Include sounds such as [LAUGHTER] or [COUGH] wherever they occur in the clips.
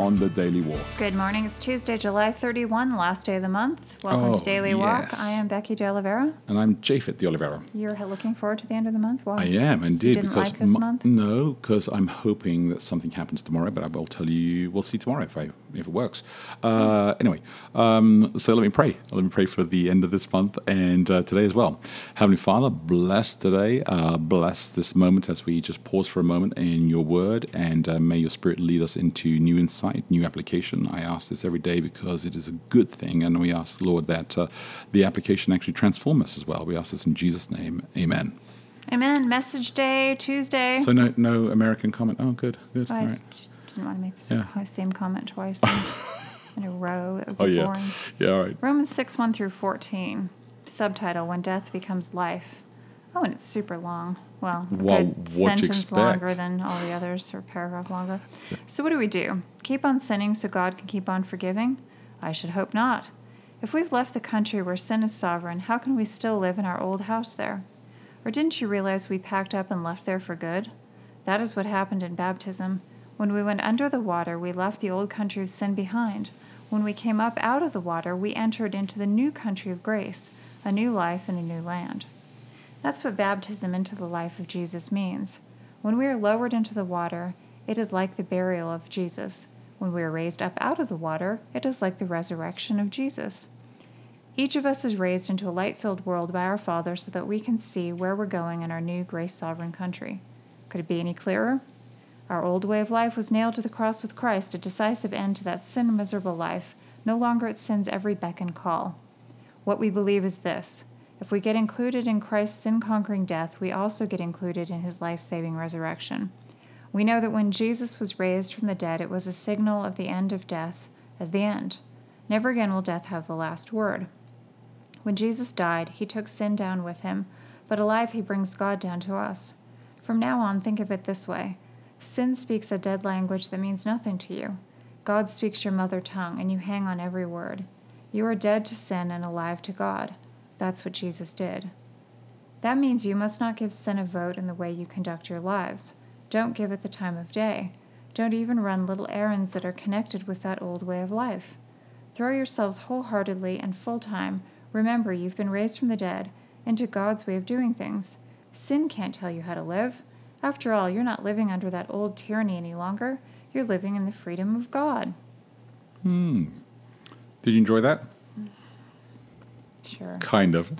on the Daily Walk. Good morning. It's Tuesday, July 31, last day of the month. Welcome Oh, to Daily Walk. I am Becky De Oliveira. And I'm Japhet de Oliveira. You're looking forward to the end of the month? Why? I am indeed because like this mo- month? no, because I'm hoping that something happens tomorrow. But I will tell you, we'll see tomorrow if I if it works. Uh, anyway, um, so let me pray. Let me pray for the end of this month and uh, today as well. Heavenly Father, bless today. Uh, bless this moment as we just pause for a moment in Your Word, and uh, may Your Spirit lead us into new insight, new application. I ask this every day because it is a good thing, and we ask Lord that uh, the application actually transform us as well. We ask this in Jesus' name. Amen. Amen. Message day, Tuesday. So no, no American comment. Oh, good, good. I All right. didn't want to make the Yeah. same- comment twice [LAUGHS] in a row. It would Oh yeah, boring. yeah. All right. Romans 6, 1 through 14. Subtitle When Death Becomes Life. Oh, and it's super long. Well, a Well, good sentence longer than all the others, or paragraph longer. So, what do we do? Keep on sinning so God can keep on forgiving? I should hope not. If we've left the country where sin is sovereign, how can we still live in our old house there? Or didn't you realize we packed up and left there for good? That is what happened in baptism. When we went under the water, we left the old country of sin behind. When we came up out of the water, we entered into the new country of grace, a new life and a new land. That's what baptism into the life of Jesus means. When we are lowered into the water, it is like the burial of Jesus. When we are raised up out of the water, it is like the resurrection of Jesus. Each of us is raised into a light filled world by our Father so that we can see where we're going in our new grace sovereign country. Could it be any clearer? Our old way of life was nailed to the cross with Christ, a decisive end to that sin miserable life, no longer at sin's every beck and call. What we believe is this if we get included in Christ's sin conquering death, we also get included in his life saving resurrection. We know that when Jesus was raised from the dead, it was a signal of the end of death as the end. Never again will death have the last word. When Jesus died, he took sin down with him, but alive he brings God down to us. From now on, think of it this way sin speaks a dead language that means nothing to you. God speaks your mother tongue, and you hang on every word. You are dead to sin and alive to God. That's what Jesus did. That means you must not give sin a vote in the way you conduct your lives. Don't give it the time of day. Don't even run little errands that are connected with that old way of life. Throw yourselves wholeheartedly and full time. Remember, you've been raised from the dead into God's way of doing things. Sin can't tell you how to live. After all, you're not living under that old tyranny any longer. You're living in the freedom of God. Hmm. Did you enjoy that? Sure. Kind of.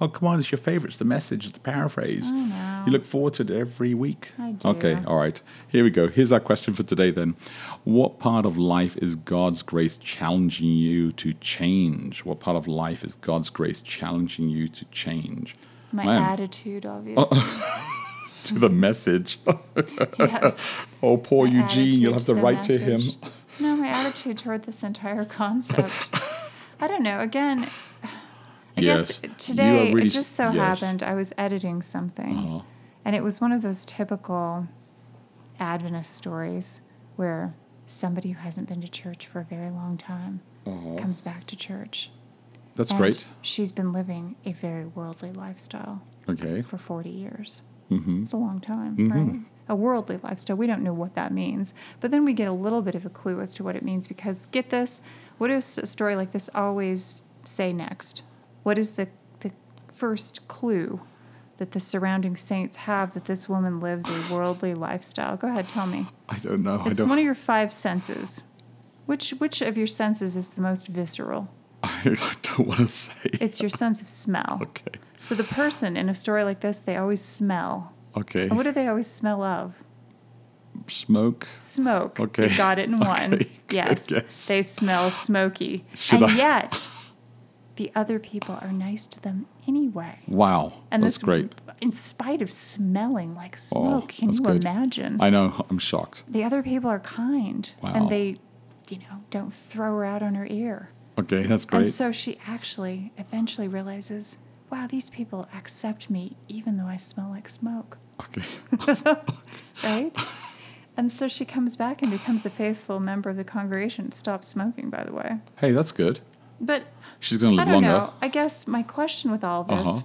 Oh, come on! It's your favorite. It's the message. It's the paraphrase. I know. You look forward to it every week. I do. Okay. All right. Here we go. Here's our question for today. Then, what part of life is God's grace challenging you to change? What part of life is God's grace challenging you to change? My Man. attitude, uh, obviously. [LAUGHS] To the message. yes. [LAUGHS] [LAUGHS] oh, poor My Eugene. You'll have to the write to him. No, my attitude toward this entire concept. I don't know. Again, I Yes. guess today really it just so yes. happened I was editing something, Uh-huh. and it was one of those typical Adventist stories where somebody who hasn't been to church for a very long time comes back to church. That's and great. She's been living a very worldly lifestyle Okay. for 40 years. Mm-hmm. It's a long time, right? A worldly lifestyle. We don't know what that means. But then we get a little bit of a clue as to what it means because, get this, what does a story like this always say next? What is the, the first clue that the surrounding saints have that this woman lives a worldly lifestyle? Go ahead, tell me. I don't know. I It's don't. one of your five senses. Which, which of your senses is the most visceral? [LAUGHS] I don't want to say. It's your sense of smell. Okay. So the person in a story like this, they always smell. Okay. And what do they always smell of? Smoke. Smoke. Okay. You got it in [LAUGHS] one. Okay, yes. They smell smoky. Should and I- yet, the other people are nice to them anyway. Wow. And that's this, great. In spite of smelling like Oh, smoke, can you good. imagine? I know. I'm shocked. the other people are kind. Wow. And they, you know, don't throw her out on her ear. Okay, that's great. And so she actually eventually realizes, wow, these people accept me even though I smell like smoke, okay. [LAUGHS] [LAUGHS] right? and so she comes back and becomes a faithful member of the congregation. Stops smoking, by the way. Hey, that's good. But She's going to I don't longer. know. I guess my question with all of this Uh-huh.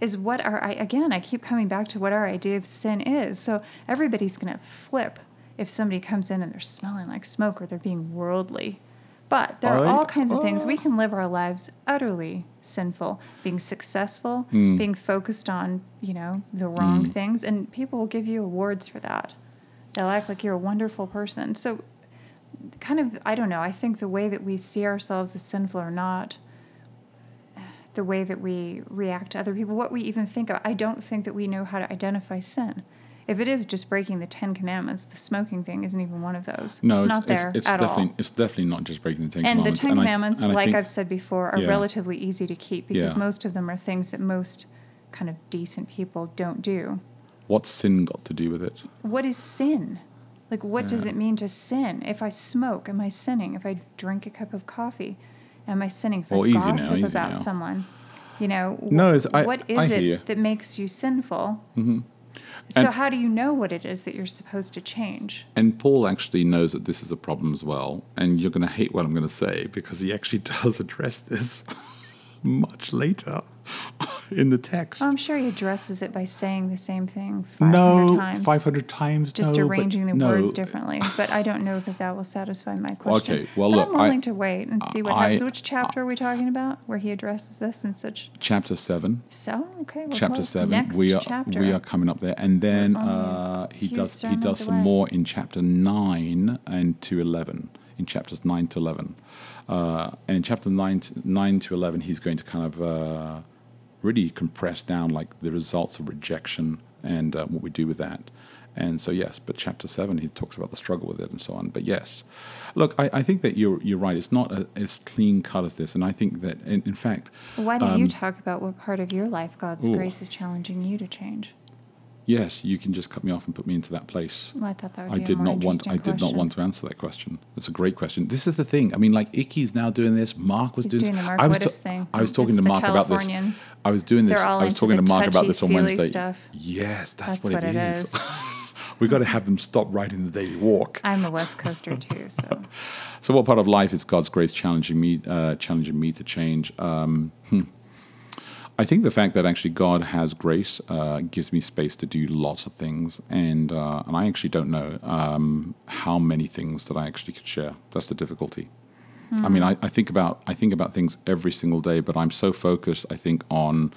is what our I again I keep coming back to what our idea of sin is. So everybody's going to flip if somebody comes in and they're smelling like smoke or they're being worldly. But there are I- all kinds of things we uh. can live our lives utterly sinful, being successful, Hmm. being focused on, you know, the wrong things and people will give you awards for that. They'll act like you're a wonderful person. So kind of I don't know, I think the way that we see ourselves as sinful or not the way that we react to other people, what we even think of. I don't think that we know how to identify sin. If it is just breaking the Ten Commandments, the smoking thing isn't even one of those. No, it's, it's, not there it's, it's at definitely all. it's definitely not just breaking the Ten And the Commandments. Ten I- Commandments, and I like think- I've said before, are Yeah. relatively easy to keep because Yeah. most of them are things that most kind of decent people don't do. what's sin got to do with it? What is sin? Like, what does it mean to sin? If I smoke, am I sinning? If I drink a cup of coffee, am I sinning? If Well, I now, gossip easy about now. someone, you know, No, it's- I- what is I it you. Mm-hmm. that makes you sinful? So, And- how do you know what it is that you're supposed to change? And Paul actually knows that this is a problem as well. And you're going to hate what I'm going to say because he actually [LAUGHS] does address this [LAUGHS] much later in the text. I'm sure he addresses it by saying the same thing 500 no, times. 500 times. just no, arranging the no. words differently. But I don't know that that will satisfy my question. Okay, well, But look, I'm I- willing to wait and see what I- happens. Which chapter are we talking about where he addresses this in such? Chapter 7. So okay, we're chapter close. seven. Next we are chapter. we are coming up there, and then uh, he does he does sermons some away. more in chapter nine and to eleven. In chapters nine to eleven, uh, and in chapter nine to, nine to eleven, he's going to kind of uh, really compress down like the results of rejection and uh, what we do with that. And so yes, but chapter seven he talks about the struggle with it and so on. But yes, look, I, I think that you're you're right. It's not a, as clean cut as this, and I think that in, in fact, Why don't you talk about what part of your life God's um, ooh. grace is challenging you to change? Yes, you can just cut me off and put me into that place. Well, I thought that would I be did not want. I did not want to answer that question. That's a great question. This is the thing. I mean, like Icky's now doing this. Mark was doing. doing this. the Mark I was. Thing. I was talking It's to Mark about this. I was doing this. I was talking to Mark about this on Wednesday. stuff. Yes, that's, That's what, what it is. is. [LAUGHS] we got to have them stop writing the daily walk. [LAUGHS] I'm a West Coaster too, so [LAUGHS] So, what part of life is God's grace challenging me, uh, challenging me to change? Um, hmm. I think the fact that actually God has grace uh, gives me space to do lots of things, and uh, and I actually don't know um, how many things that I actually could share. That's the difficulty. I mean, I, I think about I think about things every single day, but I'm so focused. I think on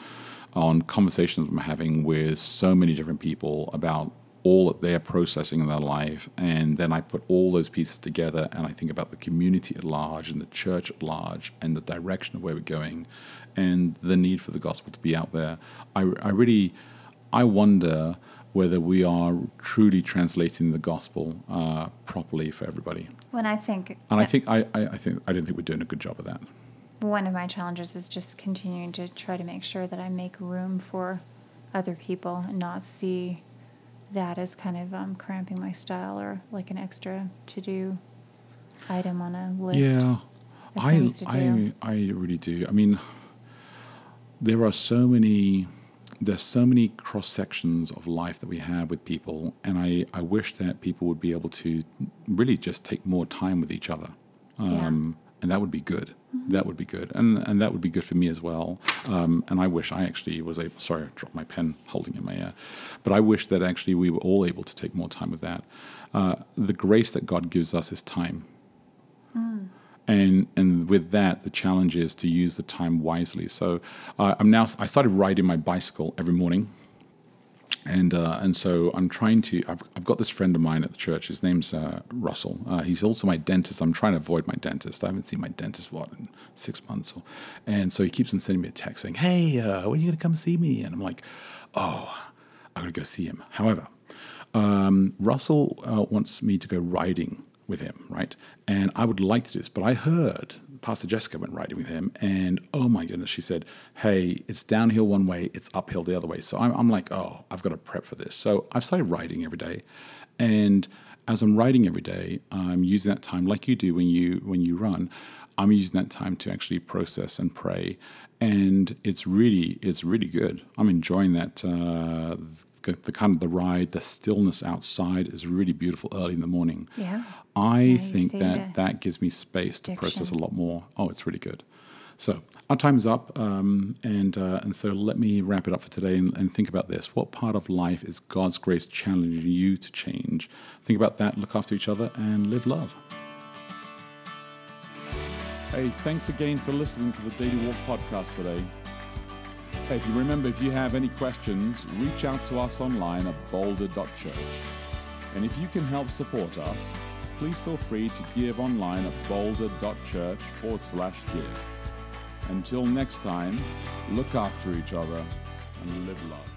on conversations I'm having with so many different people about all that they are processing in their life, and then I put all those pieces together, and I think about the community at large and the church at large, and the direction of where we're going, and the need for the gospel to be out there. I, I really, I wonder whether we are truly translating the gospel uh, properly for everybody. when I think And I think I, I, I think I don't think we're doing a good job of that. one of my challenges is just continuing to try to make sure that I make room for other people and not see that as kind of um, cramping my style or like an extra to do item on a list. Yeah, I I. I really do. I mean, there are so many there's so many cross sections of life that we have with people, and I I wish that people would be able to really just take more time with each other. Yeah. Um, and that would be good. That would be good, and and that would be good for me as well. Um, and I wish I actually was able. Sorry, I dropped my pen, holding it in my ear. But I wish that actually we were all able to take more time with that. Uh, the grace that God gives us is time, and and with that, the challenge is to use the time wisely. So uh, I'm now. I started riding my bicycle every morning and uh, and so I'm trying to. I've, I've got this friend of mine at the church. His name's uh, Russell. Uh, he's also my dentist. I'm trying to avoid my dentist. I haven't seen my dentist what in six months, or, and so he keeps on sending me a text saying, "Hey, uh, when are you going to come see me?" And I'm like, "Oh, I'm going to go see him." However, um, Russell uh, wants me to go riding with him, right? And I would like to do this, but I heard Pastor Jessica went riding with him, and oh my goodness, she said, "Hey, it's downhill one way, it's uphill the other way." So I'm, I'm like, "Oh, I've got to prep for this." So I've started riding every day, and as I'm riding every day, I'm using that time like you do when you when you run. I'm using that time to actually process and pray, and it's really it's really good. I'm enjoying that. Uh, the, the kind of the ride, the stillness outside is really beautiful early in the morning. Yeah. I you think that that gives me space to process a lot more. Oh, it's really good. So our time is up, um, and uh, and so let me wrap it up for today and, and think about this. What part of life is God's grace challenging you to change? Think about that. Look after each other and live love. Hey, thanks again for listening to the Daily Walk podcast today. If you remember, if you have any questions, reach out to us online at boulder.church. And if you can help support us, please feel free to give online at boulder.church forward slash give. Until next time, look after each other and live love.